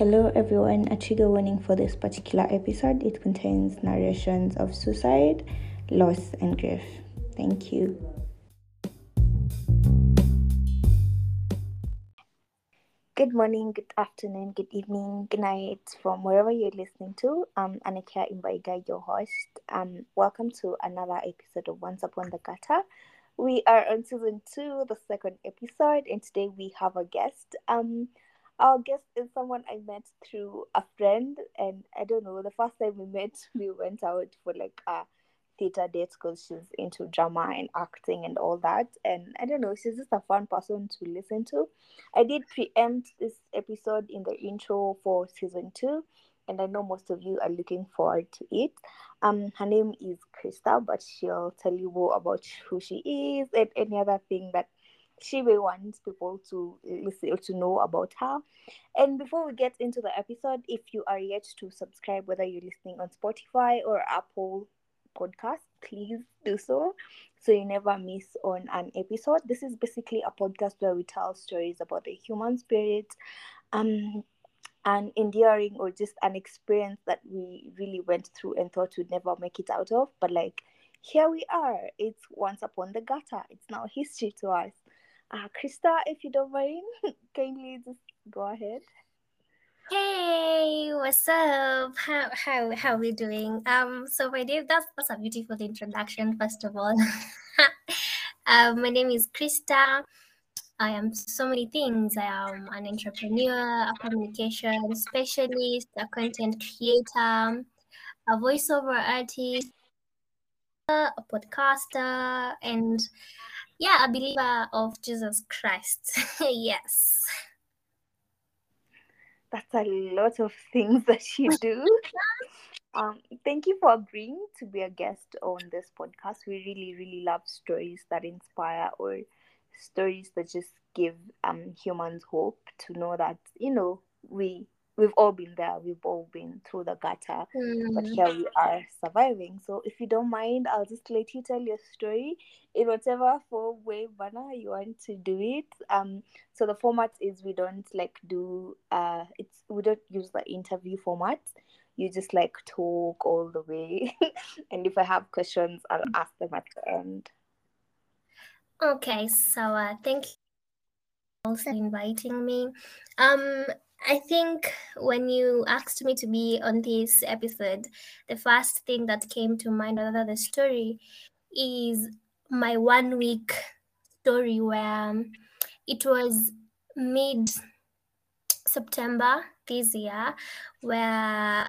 Hello everyone, a trigger warning for this particular episode. It contains narrations of suicide, loss, and grief. Thank you. Good morning, good afternoon, good evening, good night from wherever you're listening to. I'm Anakia Imbaiga, your host. Um, welcome to another episode of Once Upon the Gutter. We are on season two, the second episode, and today we have a guest. Um, our guest is someone I met through a friend, and I don't know. The first time we met, we went out for like a theater date because she's into drama and acting and all that. And I don't know, she's just a fun person to listen to. I did preempt this episode in the intro for season two, and I know most of you are looking forward to it. Um, her name is Krista, but she'll tell you more about who she is and any other thing that she will want people to listen to know about her. And before we get into the episode, if you are yet to subscribe, whether you're listening on Spotify or Apple Podcast, please do so so you never miss on an episode. This is basically a podcast where we tell stories about the human spirit, um, an enduring or just an experience that we really went through and thought we'd never make it out of, but like here we are. It's once upon the gutter. It's now history to us. Uh, Krista, if you don't mind, kindly just go ahead. Hey, what's up? How how how are we doing? Um, so my name that's that's a beautiful introduction, first of all. um, my name is Krista. I am so many things. I am an entrepreneur, a communication specialist, a content creator, a voiceover artist, a podcaster, and yeah, a believer of Jesus Christ. yes. That's a lot of things that you do. um, thank you for agreeing to be a guest on this podcast. We really, really love stories that inspire or stories that just give um humans hope to know that you know we we've all been there we've all been through the gutter mm. but here we are surviving. So if you don't mind i'll just let you tell your story in whatever form way manner you want to do it. Um so the format is we don't like do uh it's we don't use the interview format. You just like talk all the way and if i have questions i'll ask them at the end. Okay so uh thank you also inviting me. Um I think when you asked me to be on this episode, the first thing that came to mind, other the story, is my one week story where it was mid September this year, where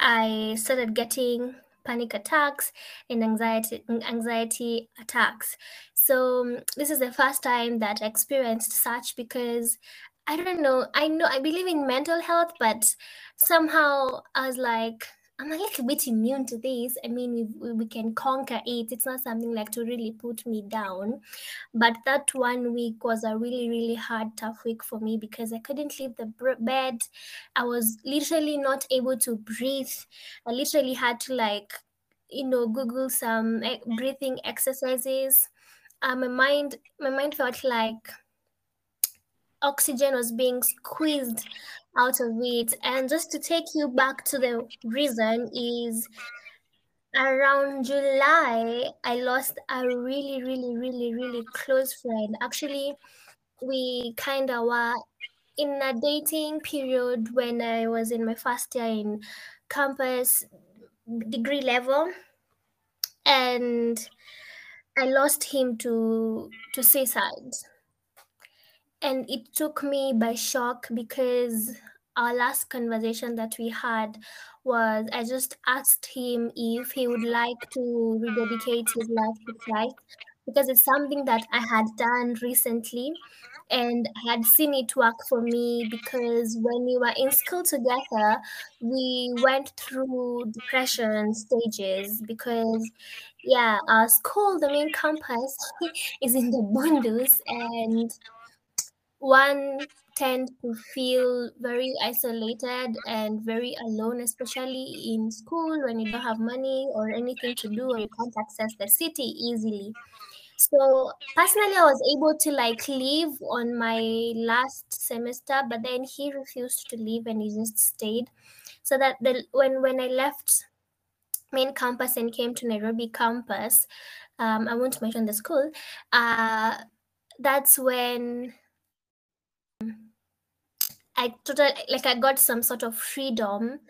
I started getting panic attacks and anxiety anxiety attacks. So this is the first time that i experienced such because I don't know. I know I believe in mental health, but somehow I was like, I'm a little bit immune to this. I mean, we, we can conquer it. It's not something like to really put me down. But that one week was a really, really hard, tough week for me because I couldn't leave the bed. I was literally not able to breathe. I literally had to, like, you know, Google some breathing exercises. Uh, my mind, my mind felt like oxygen was being squeezed out of it. And just to take you back to the reason is around July, I lost a really, really, really, really close friend. Actually, we kind of were in a dating period when I was in my first year in campus degree level. And I lost him to to suicide and it took me by shock because our last conversation that we had was I just asked him if he would like to rededicate his life to Christ because it's something that I had done recently and I had seen it work for me because when we were in school together, we went through depression stages because yeah, our school, the main campus is in the Bundus and one tend to feel very isolated and very alone, especially in school when you don't have money or anything to do or you can't access the city easily. So personally, I was able to like leave on my last semester, but then he refused to leave and he just stayed. So that the when when I left main campus and came to Nairobi campus, um, I won't mention the school. Uh, that's when I totally like I got some sort of freedom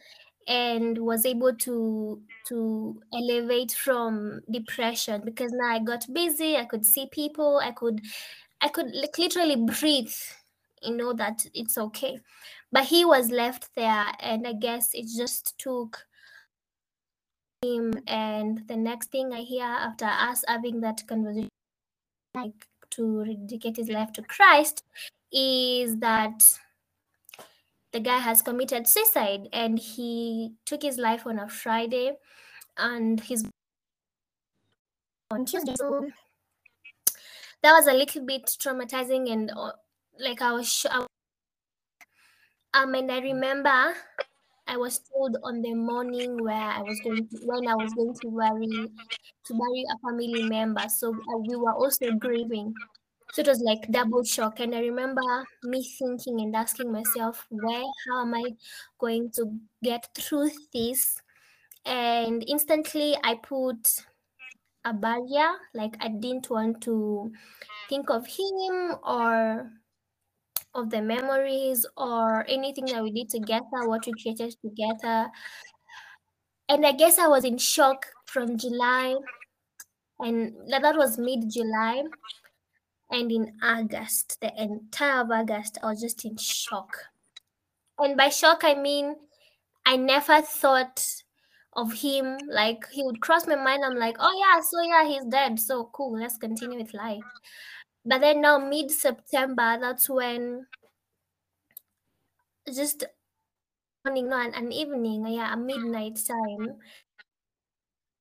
and was able to to elevate from depression because now I got busy, I could see people, I could I could like literally breathe, you know that it's okay. But he was left there and I guess it just took him and the next thing I hear after us having that conversation like to dedicate his life to Christ is that the guy has committed suicide and he took his life on a Friday and his on Tuesday. So that was a little bit traumatizing and uh, like I was sh- um and I remember I was told on the morning where I was going to, when I was going to bury to bury a family member. So uh, we were also grieving. So it was like double shock. And I remember me thinking and asking myself, where, how am I going to get through this? And instantly I put a barrier. Like I didn't want to think of him or of the memories or anything that we did together, what we created together. And I guess I was in shock from July, and that was mid July. And in August, the entire of August, I was just in shock. And by shock, I mean, I never thought of him. Like, he would cross my mind. I'm like, oh, yeah, so yeah, he's dead. So cool. Let's continue with life. But then now, mid September, that's when just morning, no, an, an evening, yeah, a midnight time.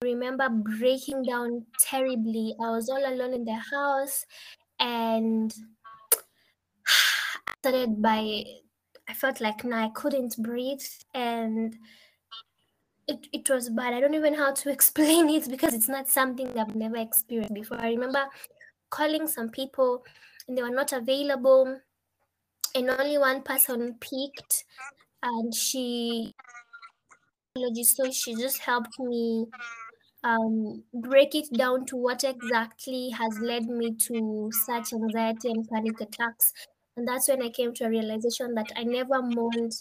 I remember breaking down terribly. I was all alone in the house and started by I felt like now I couldn't breathe and it, it was bad. I don't even know how to explain it because it's not something I've never experienced before. I remember calling some people and they were not available and only one person picked and she so she just helped me um, break it down to what exactly has led me to such anxiety and panic attacks. And that's when I came to a realization that I never mourned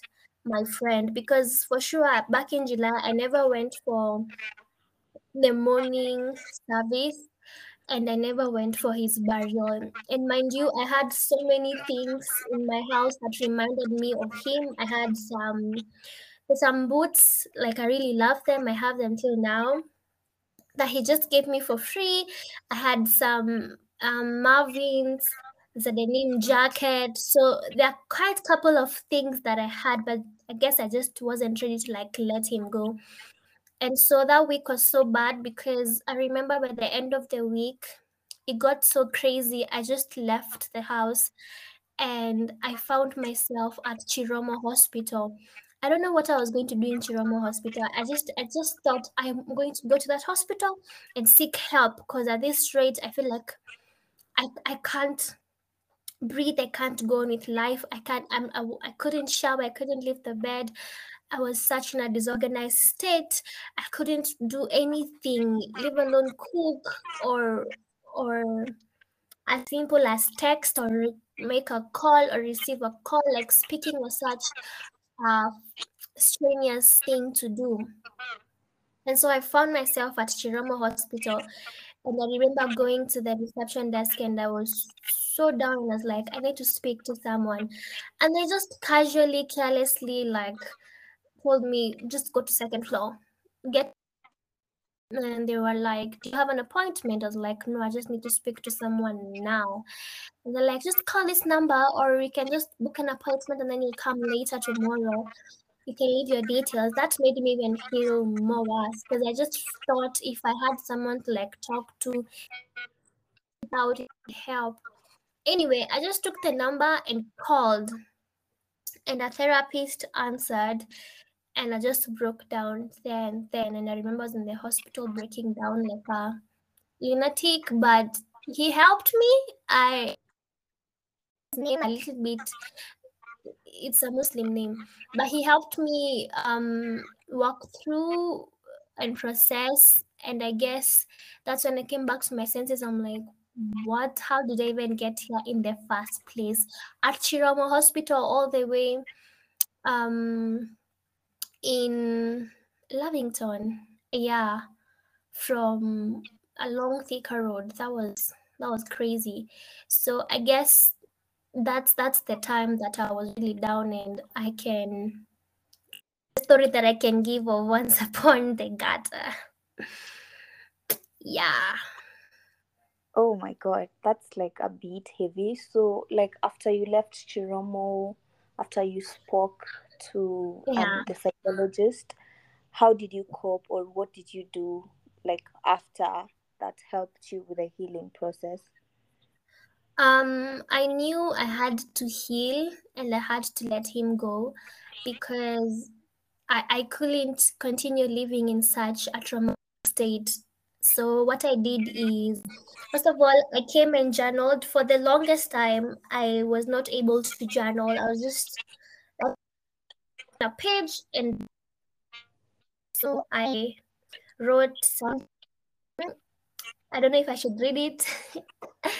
my friend because for sure back in July I never went for the morning service and I never went for his burial. And mind you, I had so many things in my house that reminded me of him. I had some some boots, like I really love them. I have them till now that he just gave me for free. I had some um, Marvin's, the denim jacket. So there are quite a couple of things that I had, but I guess I just wasn't ready to like let him go. And so that week was so bad because I remember by the end of the week, it got so crazy. I just left the house and I found myself at Chiromo Hospital. I don't know what I was going to do in Chiromo Hospital. I just I just thought I'm going to go to that hospital and seek help because at this rate I feel like I I can't breathe. I can't go on with life. I can't. I'm. I, I couldn't shower. I couldn't leave the bed. I was such in a disorganized state. I couldn't do anything, leave alone cook or or as simple as text or make a call or receive a call. Like speaking or such a strenuous thing to do. And so I found myself at Chiromo Hospital. And I remember going to the reception desk and I was so down. I was like, I need to speak to someone. And they just casually, carelessly, like, told me, just go to second floor. Get and they were like, Do you have an appointment? I was like, No, I just need to speak to someone now. And they're like, Just call this number, or we can just book an appointment and then you come later tomorrow. You can leave your details. That made me even feel more worse because I just thought if I had someone to like talk to about help. Anyway, I just took the number and called, and a therapist answered and I just broke down then then and I remember I was in the hospital breaking down like a lunatic but he helped me. I name a little bit. It's a Muslim name, but he helped me um, walk through and process. And I guess that's when I came back to my senses. I'm like, what? How did I even get here in the first place? At Chiromo Hospital, all the way um, in Lavington. Yeah, from a long Thika Road. That was that was crazy. So I guess that's that's the time that I was really down and I can the story that I can give of once upon the gutter. yeah. Oh my god, that's like a bit heavy. So like after you left Chiromo, after you spoke to um, the psychologist, how did you cope or what did you do like after that helped you with the healing process? Um, I knew I had to heal and I had to let him go because I, I couldn't continue living in such a traumatic state. So what I did is, first of all, I came and journaled. For the longest time, I was not able to journal. I was just a page and so I wrote some I don't know if I should read it.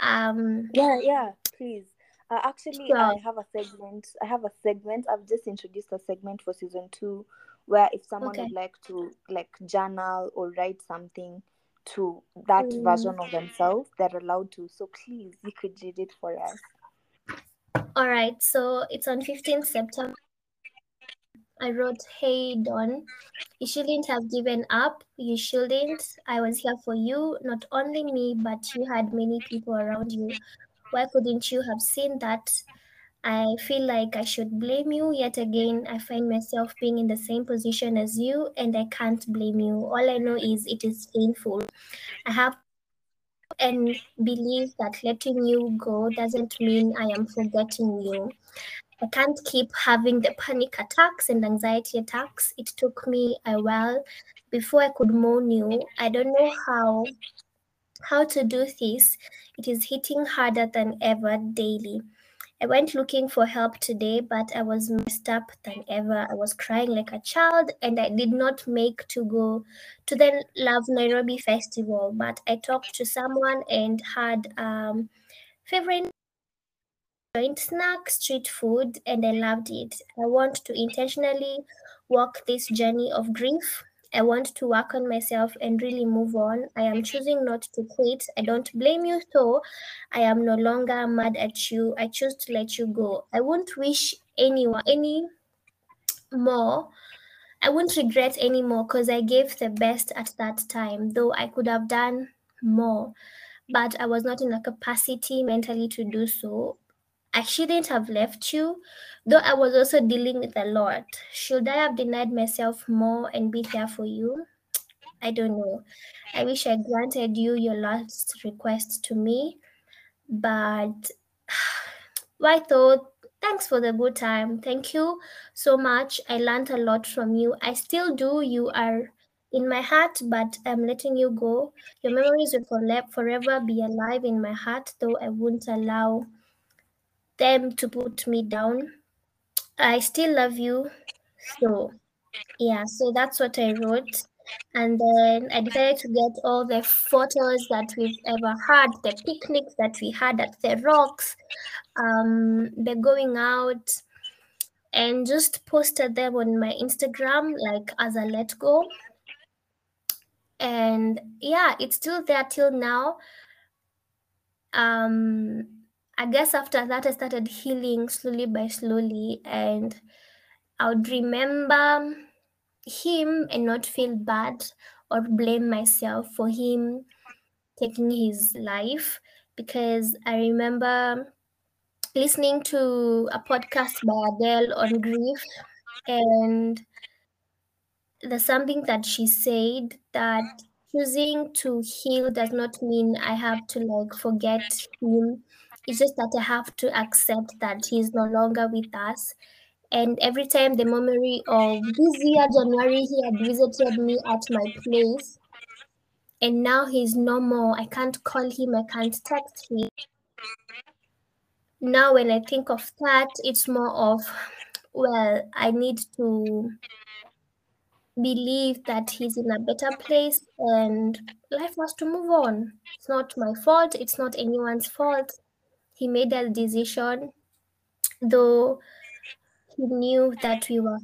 um Yeah, yeah, please. Uh, actually, I have a segment. I have a segment. I've just introduced a segment for season two, where if someone Okay. would like to like journal or write something to that Mm, version of themselves, they're allowed to. So please, you could read it for us. all right, so it's on 15th September. I wrote, Hey Don, you shouldn't have given up. You shouldn't. I was here for you, not only me, but you had many people around you. Why couldn't you have seen that? I feel like I should blame you yet again. I find myself being in the same position as you, and I can't blame you. All I know is it is painful. I have and believe that letting you go doesn't mean I am forgetting you. I can't keep having the panic attacks and anxiety attacks. It took me a while before I could mourn you. I don't know how how to do this. It is hitting harder than ever daily. I went looking for help today, but I was messed up than ever. I was crying like a child, and I did not make to go to the Love Nairobi festival. But I talked to someone and had um, favorite joint snack, street food, and I loved it. I want to intentionally walk this journey of grief. I want to work on myself and really move on. I am choosing not to quit. I don't blame you, though. I am no longer mad at you. I choose to let you go. I won't wish anyone any more. I won't regret anymore because I gave the best at that time, though I could have done more. But I was not in a capacity mentally to do so. I shouldn't have left you, though I was also dealing with a lot. Should I have denied myself more and be there for you? I don't know. I wish I granted you your last request to me, but why thought? Thanks for the good time. Thank you so much. I learned a lot from you. I still do. You are in my heart, but I'm letting you go. Your memories will forever be alive in my heart, though I won't allow them to put me down. I still love you. So, yeah, so that's what I wrote. And then I decided to get all the photos that we've ever had, the picnics that we had at the rocks, um, the going out, and just posted them on my Instagram, like as a let go. And yeah, it's still there till now. Um, I guess after that, I started healing slowly by slowly, and I would remember him and not feel bad or blame myself for him taking his life because I remember listening to a podcast by Adele on grief and there's something that she said that choosing to heal does not mean I have to like forget him. It's just that I have to accept that he's no longer with us. And every time the memory of this year, January, he had visited me at my place, and now he's no more. I can't call him, I can't text him. Now, when I think of that, it's more of, well, I need to believe that he's in a better place and life has to move on. It's not my fault, it's not anyone's fault. He made a decision, though he knew that we were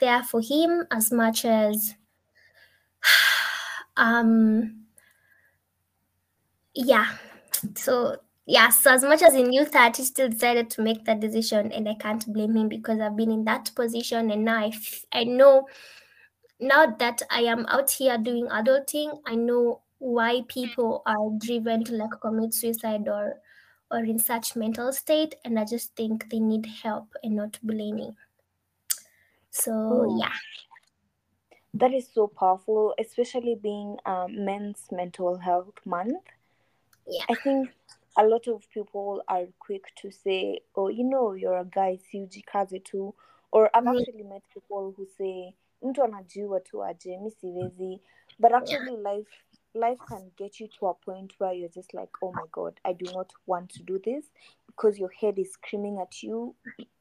there for him as much as um yeah. So yeah so as much as he knew that he still decided to make that decision and i can't blame him because i've been in that position and now I, f- I know now that i am out here doing adulting i know why people are driven to like commit suicide or or in such mental state and i just think they need help and not blaming so Oh. yeah That is so powerful, especially being um, Men's Mental Health Month. yeah I think a lot of people are quick to say, "Oh, you know, you're a guy, si ujikaze tu," or I've Mhm. actually met people who say, "Mtu anajua tu aje, mi siwezi." But actually, life life can get you to a point where you're just like, "Oh my god, I do not want to do this," because your head is screaming at you.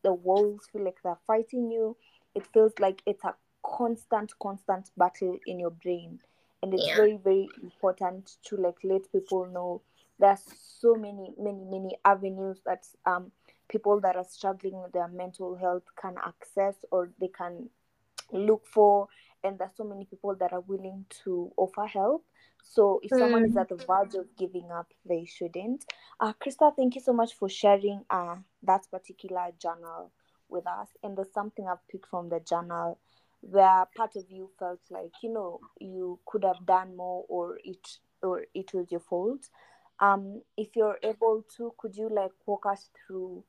The walls feel like they're fighting you. It feels like it's a constant, constant battle in your brain, and it's Yeah. very, very important to like let people know there's so many many many avenues that um people that are struggling with their mental health can access or they can look for and there's so many people that are willing to offer help. So if someone is Mm. at the verge of giving up they shouldn't. Uh krista thank you so much for sharing uh that particular journal with us. And there's something i've picked from the journal where part of you felt like you know you could have done more or it or it was your fault. Um if you're able to could you like walk us through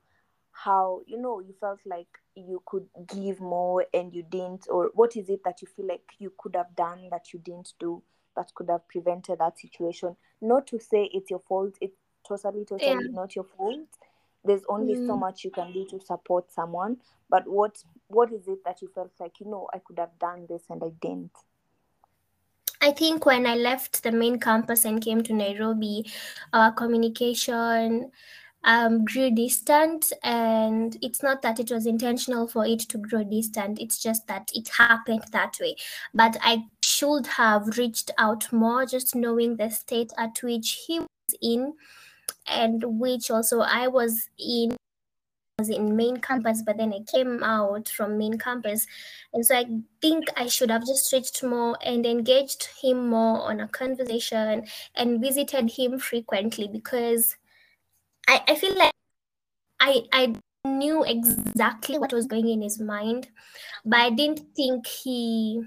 how you know you felt like you could give more and you didn't or what is it that you feel like you could have done that you didn't do that could have prevented that situation not to say it's your fault it's totally totally Yeah. not your fault there's only so Mm. much you can do to support someone but what what is it that you felt like you know i could have done this and i didn't I think when I left the main campus and came to Nairobi, our communication um, grew distant. And it's not that it was intentional for it to grow distant, it's just that it happened that way. But I should have reached out more, just knowing the state at which he was in and which also I was in was in main campus but then i came out from main campus and so i think i should have just reached more and engaged him more on a conversation and visited him frequently because i, I feel like I, I knew exactly what was going in his mind but i didn't think he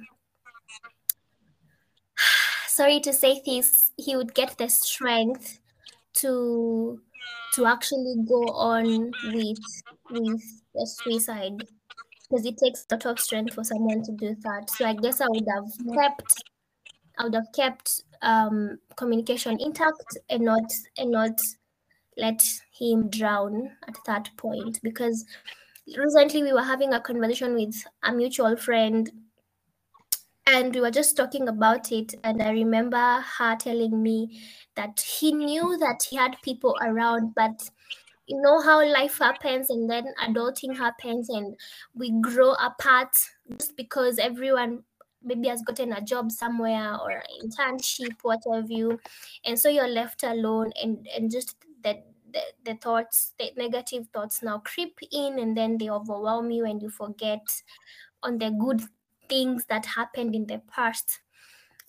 sorry to say this he would get the strength to to actually go on with with the suicide because it takes a lot of strength for someone to do that. So I guess I would have kept I would have kept um, communication intact and not and not let him drown at that point because recently we were having a conversation with a mutual friend and we were just talking about it. And i remember her telling me that he knew that he had people around but you know how life happens and then adulting happens and we grow apart just because everyone maybe has gotten a job somewhere or internship what have you and so you're left alone and and just that the, the thoughts the negative thoughts now creep in and then they overwhelm you and you forget on the good things that happened in the past.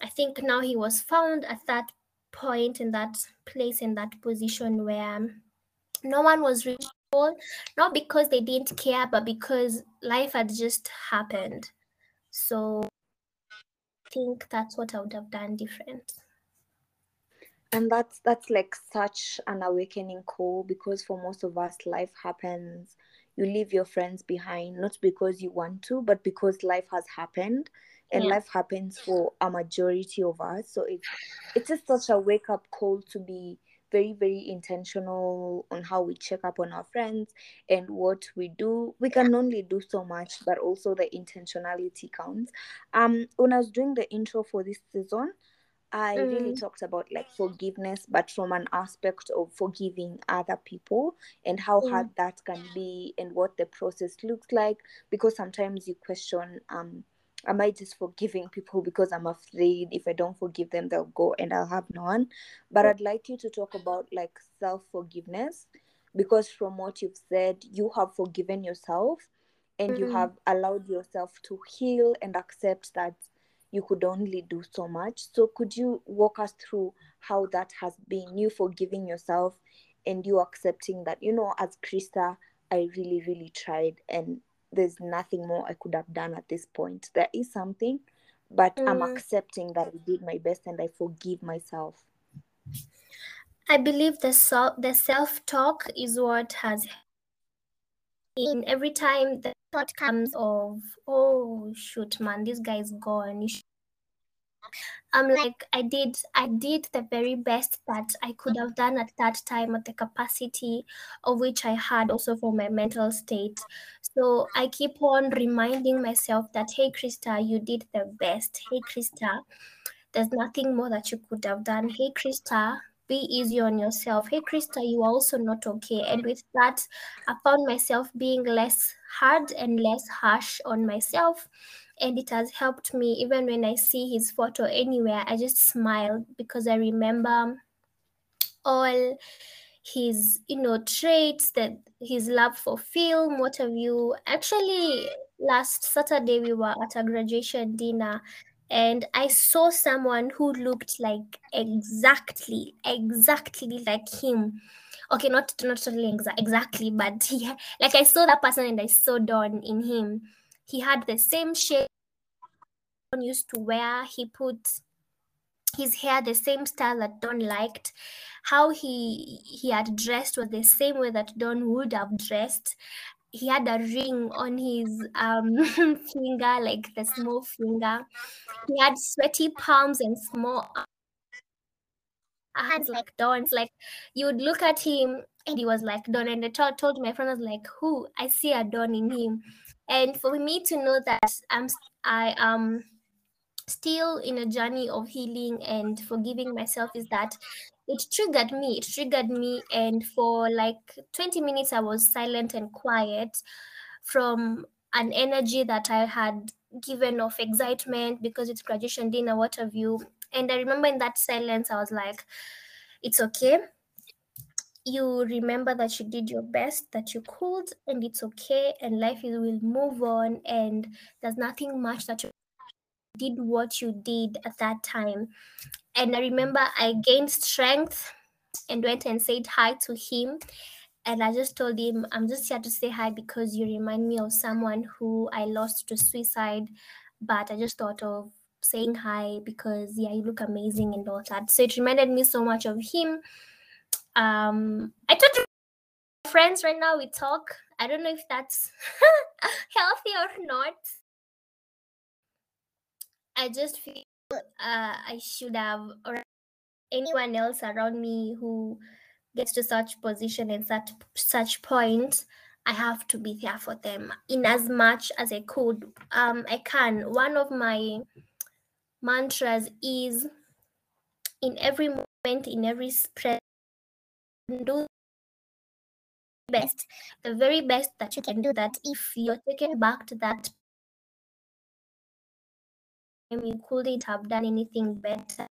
I think now he was found at that point in that place in that position where no one was reachable not because they didn't care but because life had just happened. So i think that's what i would have done different and that's that's like such an awakening call because for most of us life happens. You leave your friends behind not because you want to but because life has happened. And Yeah. life happens for a majority of us. So it's it's just such a wake up call to be very very intentional on how we check up on our friends and what we do. We can only do so much but also the intentionality counts. Um when i was doing the intro for this season I Mm. really talked about like forgiveness, but from an aspect of forgiving other people and how Mm. hard that can be and what the process looks like. Because sometimes you question, um, am I just forgiving people because I'm afraid if I don't forgive them, they'll go and I'll have none. But I'd like you to talk about like self forgiveness because from what you've said, you have forgiven yourself and you Mm. have allowed yourself to heal and accept that you could only do so much. So, could you walk us through how that has been you forgiving yourself and you accepting that, you know, as Krista, I really, really tried and there's nothing more I could have done at this point. There is something, but I'm Mm. accepting that I did my best and I forgive myself. I believe the self the self talk is what has in every time the thought comes of oh shoot man this guy's gone I'm like I did I did the very best that I could have done at that time at the capacity of which I had also for my mental state. So I keep on reminding myself that hey Krista, you did the best. Hey Krista, there's nothing more that you could have done. Hey Krista, be easy on yourself. Hey Krista, you are also not okay. And with that, I found myself being less hard and less harsh on myself and it has helped me even when i see his photo anywhere i just smile because i remember all his you know traits that his love for film what have you actually last saturday we were at a graduation dinner and i saw someone who looked like exactly exactly like him okay not not totally exa- exactly but yeah like i saw that person and i saw don in him he had the same shape Don used to wear. He put his hair the same style that Don liked. How he he had dressed was the same way that Don would have dressed. He had a ring on his um, finger, like the small finger. He had sweaty palms and small hands like Don's. Like you would look at him and he was like Don. And I told, told my friend, I was like, who? I see a Don in him. And for me to know that I'm I am still in a journey of healing and forgiving myself is that it triggered me. It triggered me. And for like 20 minutes, I was silent and quiet from an energy that I had given of excitement because it's graduation dinner, what have you. And I remember in that silence, I was like, it's okay. You remember that you did your best, that you could, and it's okay. And life will move on. And there's nothing much that you did what you did at that time. And I remember I gained strength and went and said hi to him. And I just told him, I'm just here to say hi because you remind me of someone who I lost to suicide. But I just thought of saying hi because, yeah, you look amazing and all that. So it reminded me so much of him. Um, I told friends right now we talk. I don't know if that's healthy or not. I just feel uh, I should have, or anyone else around me who gets to such position and such such point, I have to be there for them in as much as I could. Um, I can. One of my mantras is in every moment, in every spread, do best, the very best that you can do. That if you're taken back to that you couldn't have done anything better.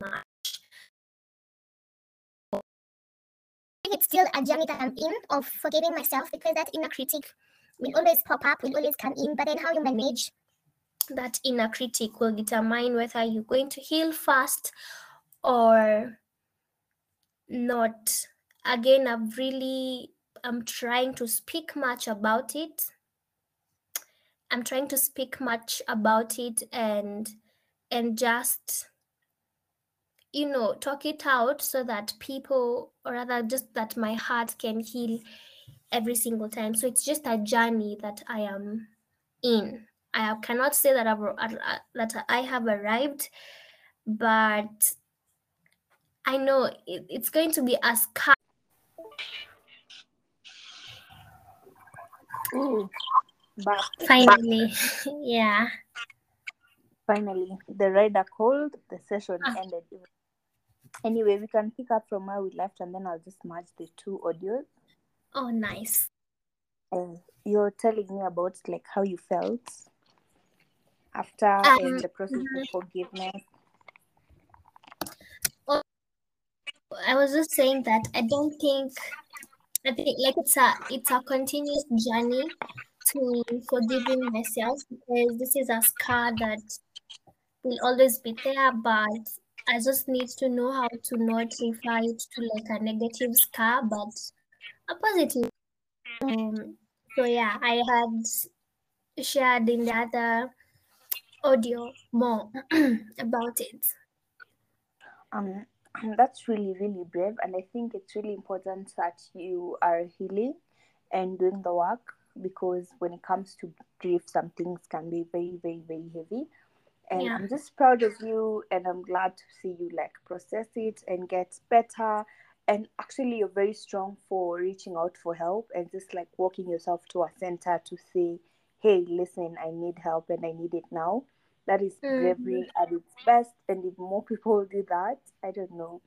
Much. it's still a journey that I'm in of forgiving myself because that inner critic will always pop up, will always come in. But then how you manage that inner critic will determine whether you're going to heal fast or not. Again, I've really I'm trying to speak much about it. I'm trying to speak much about it and and just you know talk it out so that people or rather just that my heart can heal every single time. So it's just a journey that i am in. I cannot say that i've uh, that i have arrived but i know it, it's going to be as calm Ooh, but finally. yeah. Finally the rider called the session Ah. ended. Anyway we can pick up from where we left and then i'll just merge the two audios. Oh, nice. and you're telling me about like how you felt after Um, and the process of forgiveness. I was just saying that I don't think I think like it's a it's a continuous journey to forgiving myself because this is a scar that will always be there, but I just need to know how to not refer it to like a negative scar, but a positive. Um, so yeah, I had shared in the other audio more about it. um that's really really brave and i think it's really important that you are healing and doing the work because when it comes to grief some things can be very very very heavy. And Yeah. i'm just proud of you and i'm glad to see you like process it and get better. And actually you're very strong for reaching out for help and just like walking yourself to a center to say hey listen i need help and i need it now. That is mm-hmm. bravery at its best and if more people do that i don't know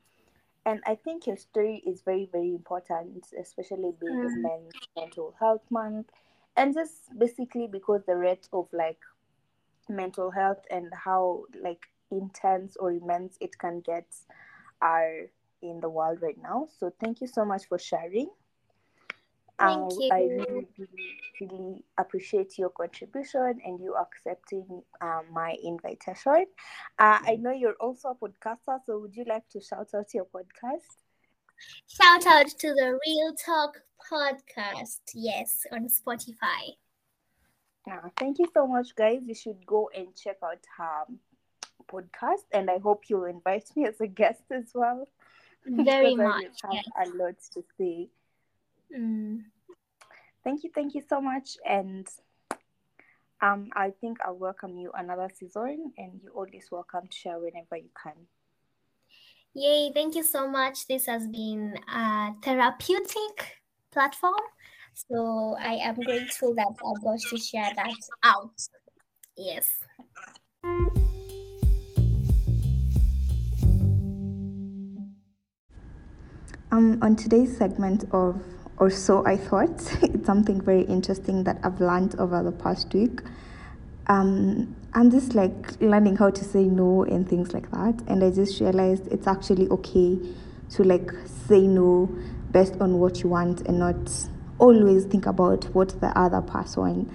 and i think your story is very very important especially being Mm. men's mental health month. And just basically because the rate of like mental health and how like intense or immense it can get are in the world right now. So thank you so much for sharing Thank Uh, I you. really, really, appreciate your contribution and you accepting um, my invitation. Uh, I know you're also a podcaster, so would you like to shout out your podcast? Shout out to the Real Talk podcast. Yes, on Spotify. Uh, thank you so much, guys. You should go and check out her podcast, and I hope you'll invite me as a guest as well. Very because I much. will Yes. have a lot to say. Mm. Thank you, thank you so much, and um, I think I'll welcome you another season, and you're always welcome to share whenever you can. Yay, thank you so much. This has been a therapeutic platform. So I am grateful that I got to share that out. Yes. Um, on today's segment of or so I thought it's something very interesting that I've learned over the past week. Um, I'm just like learning how to say no and things like that, and I just realized it's actually okay to like say no based on what you want and not always think about what the other person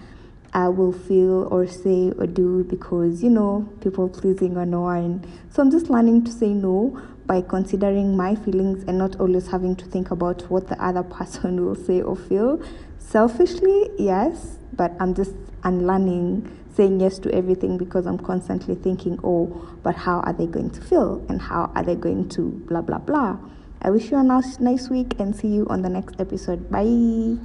uh, will feel or say or do because you know people pleasing or no one. So I'm just learning to say no by considering my feelings and not always having to think about what the other person will say or feel. Selfishly, yes, but I'm just unlearning saying yes to everything because I'm constantly thinking, oh, but how are they going to feel and how are they going to blah blah blah. I wish you a nice, nice week and see you on the next episode. Bye.